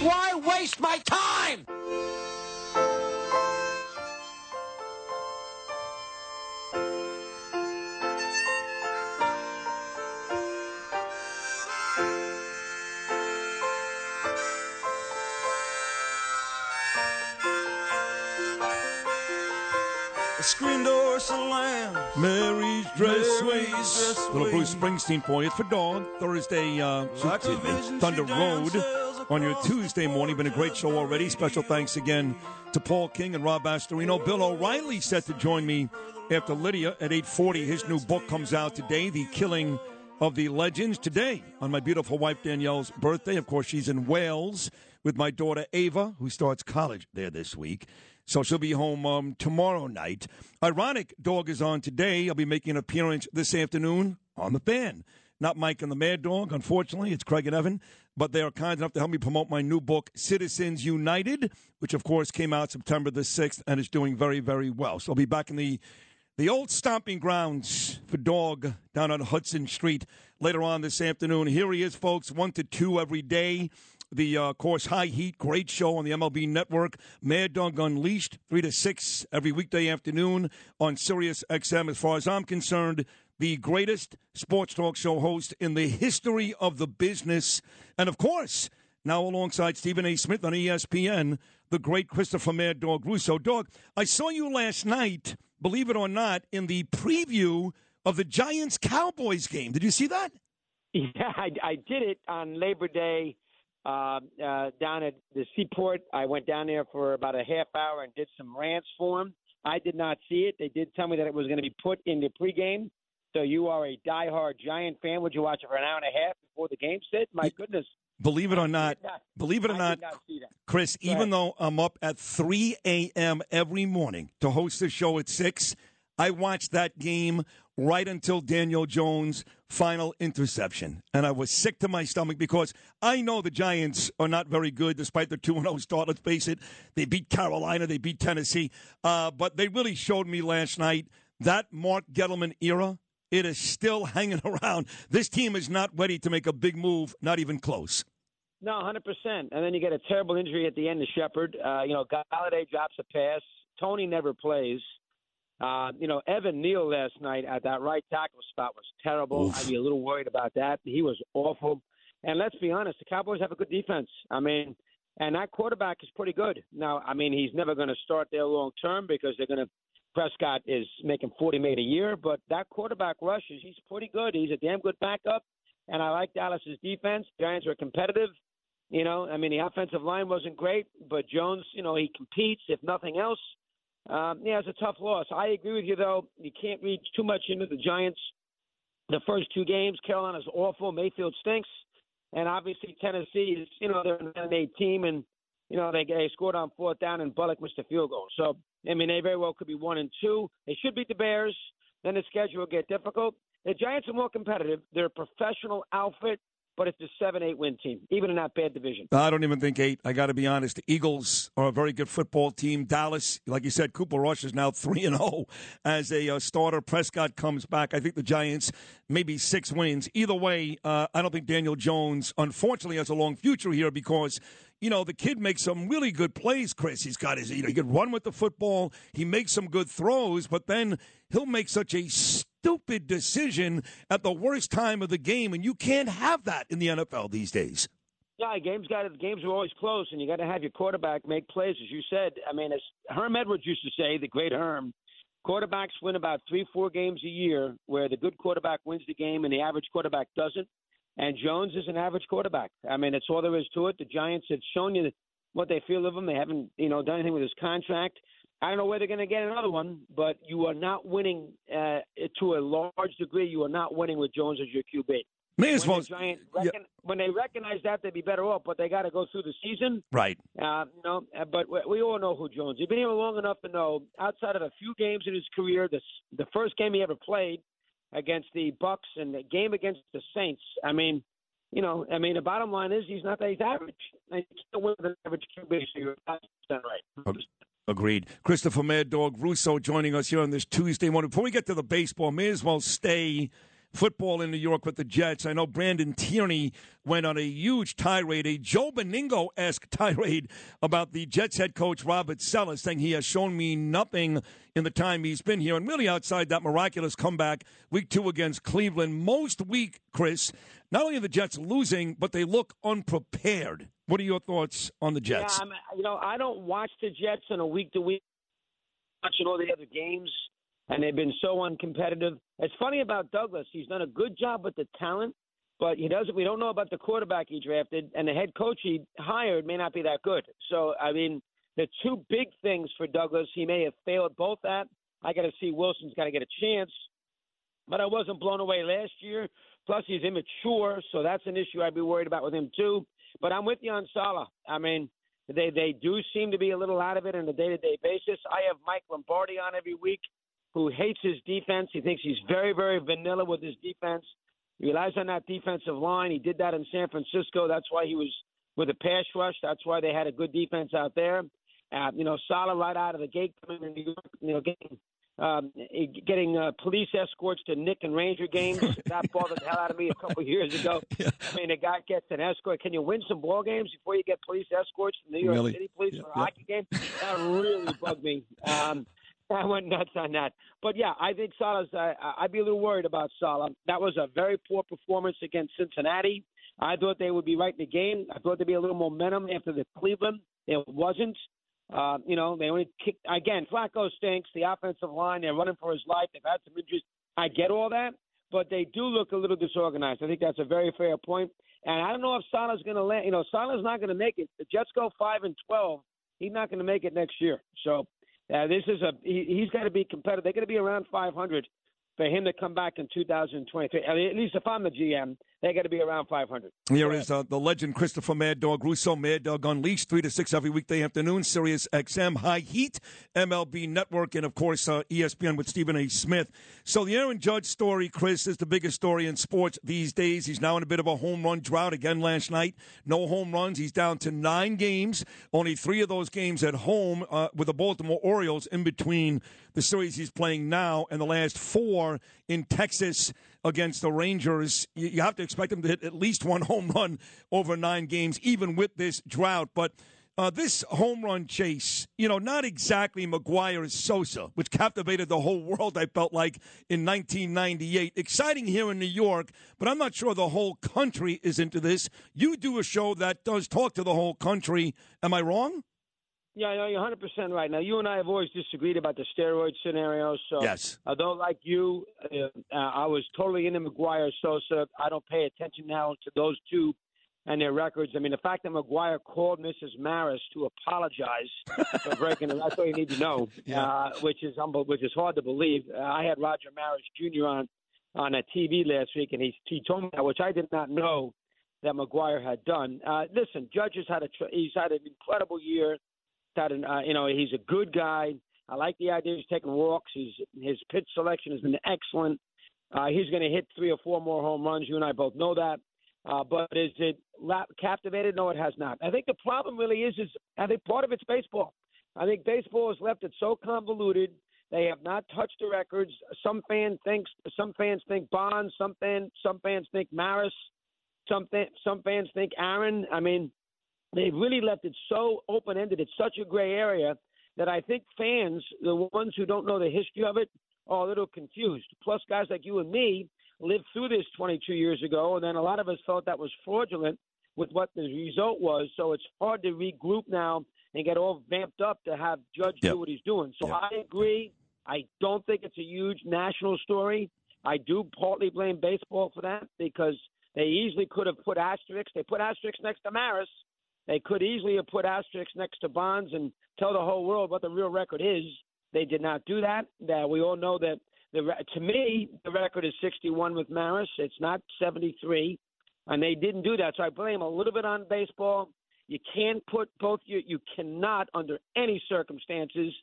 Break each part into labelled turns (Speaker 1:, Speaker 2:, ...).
Speaker 1: Why waste my time?
Speaker 2: A screen door slam.
Speaker 3: Mary's dress
Speaker 2: Mary's
Speaker 3: ways.
Speaker 2: dress
Speaker 3: Little Bruce. Springsteen for you. It's for Dog. Thursday, uh,
Speaker 2: Like
Speaker 3: excuse me, Thunder Road
Speaker 2: dances
Speaker 3: on your Tuesday morning. Been a great show already. Special thanks again to Paul King and Rob Astorino. Bill O'Reilly set to join me after Lydia at 840. His new book comes out today, The Killing of the Legends. Today, on my beautiful wife Danielle's birthday. Of course, she's in Wales with my daughter Ava, who starts college there this week. So she'll be home um, tomorrow night. Ironic, Dog is on today. I'll be making an appearance this afternoon on the fan. Not Mike and the Mad Dog, unfortunately. It's Craig and Evan. But they are kind enough to help me promote my new book, Citizens United, which, of course, came out September the 6th and is doing very, very well. So I'll be back in the the old stomping grounds for Dog down on Hudson Street later on this afternoon. Here he is, folks, 1 to 2 every day. The uh, course High Heat, great show on the MLB Network. Mad Dog Unleashed, 3 to 6 every weekday afternoon on Sirius XM. As far as I'm concerned, the greatest sports talk show host in the history of the business. And of course, now alongside Stephen A. Smith on ESPN, the great Christopher Mad Dog Russo. Dog, I saw you last night, believe it or not, in the preview of the Giants Cowboys game. Did you see that?
Speaker 4: Yeah, I, I did it on Labor Day uh, uh, down at the seaport. I went down there for about a half hour and did some rants for them. I did not see it. They did tell me that it was going to be put in the pregame. So you are a diehard Giant fan. Would you watch it for an hour and a half before the game set? My goodness.
Speaker 3: Believe it or not,
Speaker 4: not-
Speaker 3: believe it or not,
Speaker 4: not.
Speaker 3: Chris,
Speaker 4: Go
Speaker 3: even
Speaker 4: ahead.
Speaker 3: though I'm up at 3 a.m. every morning to host the show at 6, I watched that game right until Daniel Jones' final interception. And I was sick to my stomach because I know the Giants are not very good despite their 2 0 start. Let's face it. They beat Carolina, they beat Tennessee. Uh, but they really showed me last night that Mark Gettleman era. It is still hanging around. This team is not ready to make a big move, not even close.
Speaker 4: No, 100%. And then you get a terrible injury at the end of Shepard. Uh, you know, Golladay drops a pass. Toney never plays. Uh, you know, Evan Neal last night at that right tackle spot was terrible.
Speaker 3: Oof.
Speaker 4: I'd be a little worried about that. He was awful. And let's be honest, the Cowboys have a good defense. I mean, and that quarterback is pretty good. Now, I mean, he's never going to start there long term because they're going to. Prescott is making forty million a year, but that quarterback rushes. He's pretty good. He's a damn good backup, and I like Dallas's defense. Giants are competitive. You know, I mean, the offensive line wasn't great, but Jones, you know, he competes. If nothing else, um, yeah, it's a tough loss. I agree with you, though. You can't read too much into the Giants. The first two games, Carolina's awful. Mayfield stinks, and obviously Tennessee is, you know, they're an eight team, and you know they, they scored on fourth down, and Bullock missed a field goal. So, I mean, they very well could be one and two. They should beat the Bears. Then the schedule will get difficult. The Giants are more competitive. They're a professional outfit, but it's a seven-eight win team, even in that bad division.
Speaker 3: I don't even think eight. I got to be honest. The Eagles are a very good football team. Dallas, like you said, Cooper Rush is now three and zero as a uh, starter. Prescott comes back. I think the Giants maybe six wins. Either way, uh, I don't think Daniel Jones, unfortunately, has a long future here because. You know, the kid makes some really good plays, Chris. He's got his, you know, he can run with the football. He makes some good throws, but then he'll make such a stupid decision at the worst time of the game, and you can't have that in the NFL these days.
Speaker 4: Yeah, games got to, games are always close, and you got to have your quarterback make plays, as you said. I mean, as Herm Edwards used to say, the great Herm, quarterbacks win about three, four games a year, where the good quarterback wins the game and the average quarterback doesn't. And Jones is an average quarterback. I mean, that's all there is to it. The Giants have shown you what they feel of him. They haven't, you know, done anything with his contract. I don't know where they're going to get another one, but you are not winning uh, to a large degree. You are not winning with Jones as your QB.
Speaker 3: May as
Speaker 4: when
Speaker 3: well.
Speaker 4: the Giants
Speaker 3: yeah.
Speaker 4: when they recognize that, they'd be better off. But they got to go through the season.
Speaker 3: Right.
Speaker 4: Uh, know, uh, but we- we all know who Jones. He's been here long enough to know. Outside of a few games in his career, the the first game he ever played against the Bucks and the game against the Saints. I mean, you know, I mean, the bottom line is he's not that he's average. He's still with an average QB, so you're 100% right.
Speaker 3: Agreed. Christopher Mad Dog Russo joining us here on this Tuesday morning. Before we get to the baseball, may as well stay football in New York with the Jets. I know Brandon Tierney went on a huge tirade, a Joe Benigno esque tirade about the Jets head coach Robert Saleh, saying he has shown me nothing in the time he's been here. And really, outside that miraculous comeback week two against Cleveland, most week, Chris, not only are the Jets losing, but they look unprepared. What are your thoughts on the Jets?
Speaker 4: Yeah, I'm, you know, I don't watch the Jets on a week to week. Watching all the other games, and they've been so uncompetitive. It's funny about Douglas; he's done a good job with the talent, but he doesn't. We don't know about the quarterback he drafted, and the head coach he hired may not be that good. So, I mean, the two big things for Douglas, he may have failed both at. I got to see Wilson's got to get a chance, but I wasn't blown away last year. Plus, he's immature, so that's an issue I'd be worried about with him too. But I'm with you on Saleh. I mean, they they do seem to be a little out of it on a day to day basis. I have Mike Lombardi on every week, who hates his defense. He thinks he's very very vanilla with his defense. He relies on that defensive line. He did that in San Francisco. That's why he was with a pass rush. That's why they had a good defense out there. Uh, you know, Saleh right out of the gate coming to New York, you know, getting um, getting uh, police escorts to Nick and Ranger games. that bothered the hell out of me a couple years ago. I mean, a guy gets an escort. Can you win some ball games before you get police escorts from New York
Speaker 3: Really?
Speaker 4: City Police
Speaker 3: Yeah,
Speaker 4: for a
Speaker 3: yeah.
Speaker 4: hockey game? That really bugged me. Um, I went nuts on that. But yeah, I think Saleh's. Uh, I'd be a little worried about Saleh. That was a very poor performance against Cincinnati. I thought they would be right in the game. I thought there'd be a little momentum after the Cleveland. It wasn't. Uh, you know, they only kicked again. Flacco stinks. The offensive line, they're running for his life. They've had some injuries. I get all that, but they do look a little disorganized. I think that's a very fair point. And I don't know if Saleh's going to land. You know, Saleh's not going to make it. The Jets go five and twelve. He's not going to make it next year. So uh, this is a he, he's got to be competitive. They're going to be around 500 for him to come back in 2023. At least if I'm the GM, they got to be around 500.
Speaker 3: Here is uh, the legend Christopher Mad Dog Russo, Mad Dog Unleashed, 3 to 6 every weekday afternoon, Sirius XM, High Heat, MLB Network, and of course uh, ESPN with Stephen A. Smith. So the Aaron Judge story, Chris, is the biggest story in sports these days. He's now in a bit of a home run drought again last night. No home runs. He's down to nine games, only three of those games at home uh, with the Baltimore Orioles in between the series he's playing now and the last four in Texas against the Rangers. You have to expect them to hit at least one home run over nine games, even with this drought. But uh, this home run chase, you know, not exactly McGwire's Sosa, which captivated the whole world, I felt like, in 1998. Exciting here in New York, but I'm not sure the whole country is into this. You do a show that does talk to the whole country. Am I wrong?
Speaker 4: Yeah, no, you're 100 percent right. Now, you and I have always disagreed about the steroid scenario. So,
Speaker 3: Yes.
Speaker 4: although like you, uh, uh, I was totally into McGwire Sosa. I don't pay attention now to those two and their records. I mean, the fact that McGwire called Mrs. Maris to apologize for breaking it, that's all you need to know.
Speaker 3: Yeah.
Speaker 4: Uh, which is humble, which is hard to believe. Uh, I had Roger Maris Jr. on on a TV last week, and he he told me that, which I did not know that McGwire had done. Uh, listen, Judge has had a tr- he's had an incredible year. He's Had an, uh, you know, he's a good guy. I like the idea he's taking walks. His his pitch selection has been excellent. Uh, he's going to hit three or four more home runs. You and I both know that. Uh, but is it la- captivated? No, it has not. I think the problem really is is I think part of it's baseball. I think baseball has left it so convoluted. They have not touched the records. Some fan thinks some fans think Bonds. Some fan some fans think Maris. Some th- some fans think Aaron. I mean, they've really left it so open ended. It's such a gray area that I think fans, the ones who don't know the history of it, are a little confused. Plus, guys like you and me lived through this 22 years ago, and then a lot of us felt that was fraudulent with what the result was. So it's hard to regroup now and get all vamped up to have Judge
Speaker 3: Yep.
Speaker 4: do what he's doing. So
Speaker 3: Yep.
Speaker 4: I agree. I don't think it's a huge national story. I do partly blame baseball for that because they easily could have put asterisks. They put asterisks next to Maris. They could easily have put asterisks next to Bonds and tell the whole world what the real record is. They did not do that. That we all know that The to me, the record is 61 with Maris. It's not 73, and they didn't do that. So I blame a little bit on baseball. You can't put both. You you cannot under any circumstances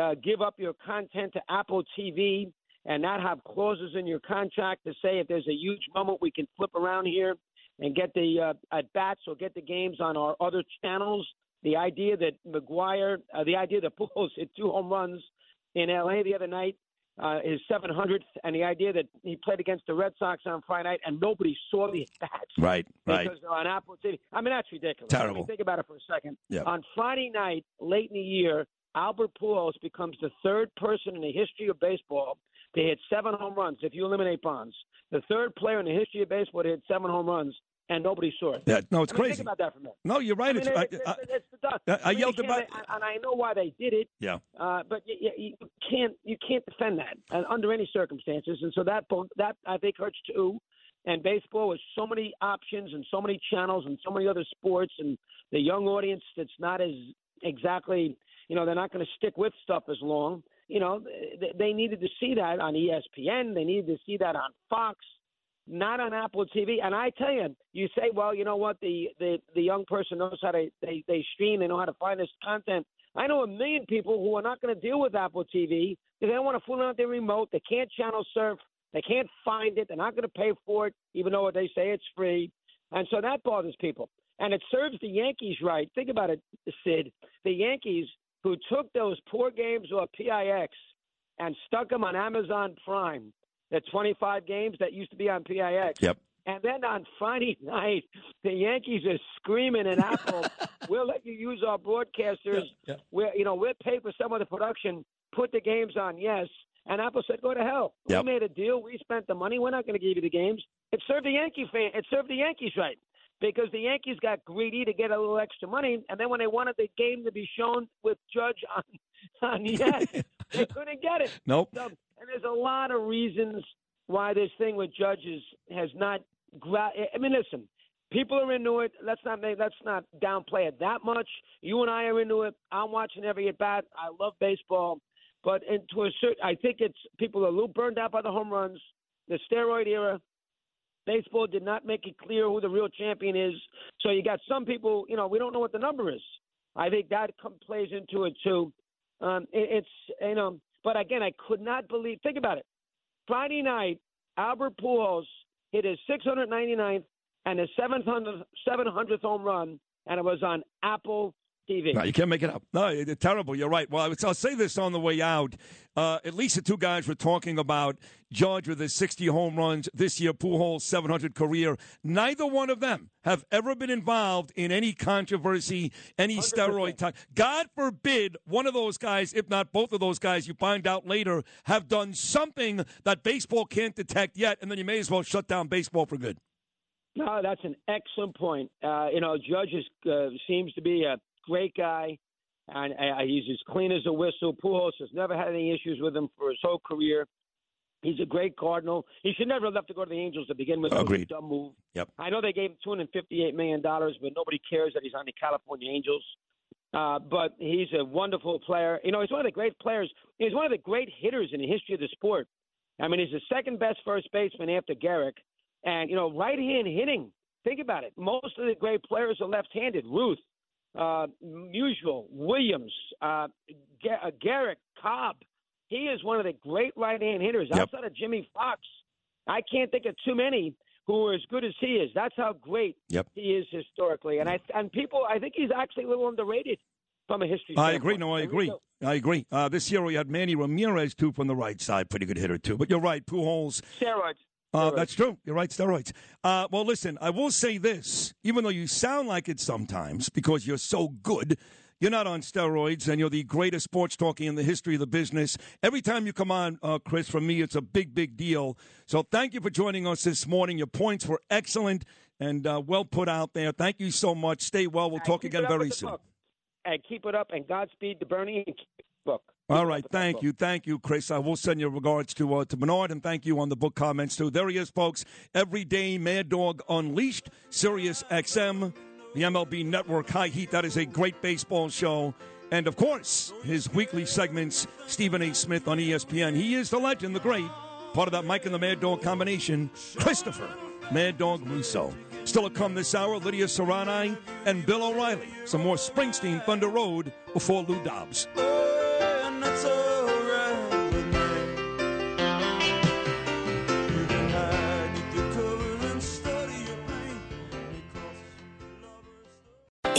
Speaker 4: uh, give up your content to Apple TV and not have clauses in your contract to say if there's a huge moment we can flip around here and get the uh, at bats or get the games on our other channels. The idea that McGwire, uh, the idea that Pujols hit two home runs in LA the other night, uh, his 700th, and the idea that he played against the Red Sox on Friday night and nobody saw the bats.
Speaker 3: Right, right.
Speaker 4: Because they're on Apple TV. I mean, that's ridiculous.
Speaker 3: Terrible.
Speaker 4: I mean, think about it for a second.
Speaker 3: Yeah.
Speaker 4: On Friday night, late in the year, Albert Pujols becomes the third person in the history of baseball to hit seven home runs if you eliminate Bonds. The third player in the history of baseball to hit seven home runs, and nobody saw it.
Speaker 3: Yeah, no, it's
Speaker 4: I mean,
Speaker 3: crazy.
Speaker 4: Think about that for a minute.
Speaker 3: No, you're right.
Speaker 4: I mean,
Speaker 3: it's,
Speaker 4: it's,
Speaker 3: I-
Speaker 4: it's the dust.
Speaker 3: I- I
Speaker 4: mean,
Speaker 3: yelled about-
Speaker 4: and I know why they did it.
Speaker 3: yeah.
Speaker 4: Uh, but you, you, you can't you can't defend that uh, under any circumstances, and so that that I think hurts too. And baseball with so many options and so many channels and so many other sports, and the young audience that's not as exactly you know they're not going to stick with stuff as long. You know they, they needed to see that on ESPN. They needed to see that on Fox, not on Apple TV. And I tell you, you say, well, you know what? The the the young person knows how to they they stream. They know how to find this content. I know a million people who are not going to deal with Apple TV because they don't want to fool around their remote. They can't channel surf. They can't find it. They're not going to pay for it, even though they say it's free. And so that bothers people. And it serves the Yankees right. Think about it, Sid. The Yankees who took those poor games off PIX and stuck them on Amazon Prime, the 25 games that used to be on PIX.
Speaker 3: Yep.
Speaker 4: And then on Friday night, the Yankees are screaming at Apple, "We'll let you use our broadcasters.
Speaker 3: Yeah, yeah.
Speaker 4: We'll, you know, we'll pay for some of the production. Put the games on, yes." And Apple said, "Go to hell.
Speaker 3: Yep.
Speaker 4: We made a deal. We spent the money. We're not going to give you the games." It served the Yankee fan. It served the Yankees right because the Yankees got greedy to get a little extra money, and then when they wanted the game to be shown with Judge on on yes, they couldn't get it.
Speaker 3: Nope.
Speaker 4: So, and there's a lot of reasons why this thing with judges has not. Gra- I mean, listen, people are into it. Let's not make, let's not downplay it that much. You and I are into it. I'm watching every at bat. I love baseball, but into a certain, I think it's people are a little burned out by the home runs, the steroid era. Baseball did not make it clear who the real champion is. So you got some people, you know, we don't know what the number is. I think that come, plays into it too. Um, it, it's you know, but again, I could not believe. Think about it. Friday night, Albert Pujols hit his 699th and his 700th, 700th home run, and it was on Apple TV.
Speaker 3: No, you can't make it up. No, it- it's terrible. You're right. Well, I would- I'll say this on the way out. Uh, at least the two guys were talking about Judge with his 60 home runs this year, Pujols 700 career. Neither one of them have ever been involved in any controversy, any
Speaker 4: 100%.
Speaker 3: steroid time. God forbid one of those guys, if not both of those guys, you find out later, have done something that baseball can't detect yet, and then you may as well shut down baseball for good.
Speaker 4: No, that's an excellent point. Uh, you know, Judge is, uh, seems to be a great guy, and he's as clean as a whistle. Pujols has never had any issues with him for his whole career. He's a great Cardinal. He should never have left to go to the Angels to begin with.
Speaker 3: Agreed.
Speaker 4: dumb move.
Speaker 3: Yep.
Speaker 4: I know they gave him two hundred fifty-eight million dollars, but nobody cares that he's on the California Angels. Uh, but he's a wonderful player. You know, he's one of the great players. He's one of the great hitters in the history of the sport. I mean, he's the second best first baseman after Gehrig. And, you know, right hand hitting. Think about it. Most of the great players are left handed. Ruth, uh, Musial, Williams, uh, Ga- uh, Gehrig, Cobb. He is one of the great right hand hitters.
Speaker 3: Yep.
Speaker 4: Outside of Jimmie Foxx, I can't think of too many who are as good as he is. That's how great
Speaker 3: Yep.
Speaker 4: he is historically. And I and people, I think he's actually a little underrated from a history.
Speaker 3: I
Speaker 4: standpoint.
Speaker 3: agree. No, I agree. I agree. Uh, this year we had Manny Ramirez too from the right side, pretty good hitter too. But you're right, Pujols.
Speaker 4: Steroids.
Speaker 3: Uh, that's true. You're right, steroids. Uh, well, listen, I will say this: even though you sound like it sometimes because you're so good, you're not on steroids, and you're the greatest sports talking in the history of the business. Every time you come on, uh, Chris, for me, it's a big, big deal. So thank you for joining us this morning. Your points were excellent and uh, well put out there. Thank you so much. Stay well. We'll talk again very soon.
Speaker 4: book. And keep it up. And Godspeed to Bernie. And keep book.
Speaker 3: All right, thank you, thank you, Chris. I will send your regards to uh, to Bernard, and thank you on the book comments too. There he is, folks. Everyday Mad Dog Unleashed, Sirius XM, the MLB Network High Heat. That is a great baseball show. And of course, his weekly segments, Stephen A. Smith on ESPN. He is the legend, the great, part of that Mike and the Mad Dog combination, Christopher Mad Dog Russo. Still to come this hour, Lydia Serrani and Bill O'Reilly. Some more Springsteen Thunder Road before Lou Dobbs.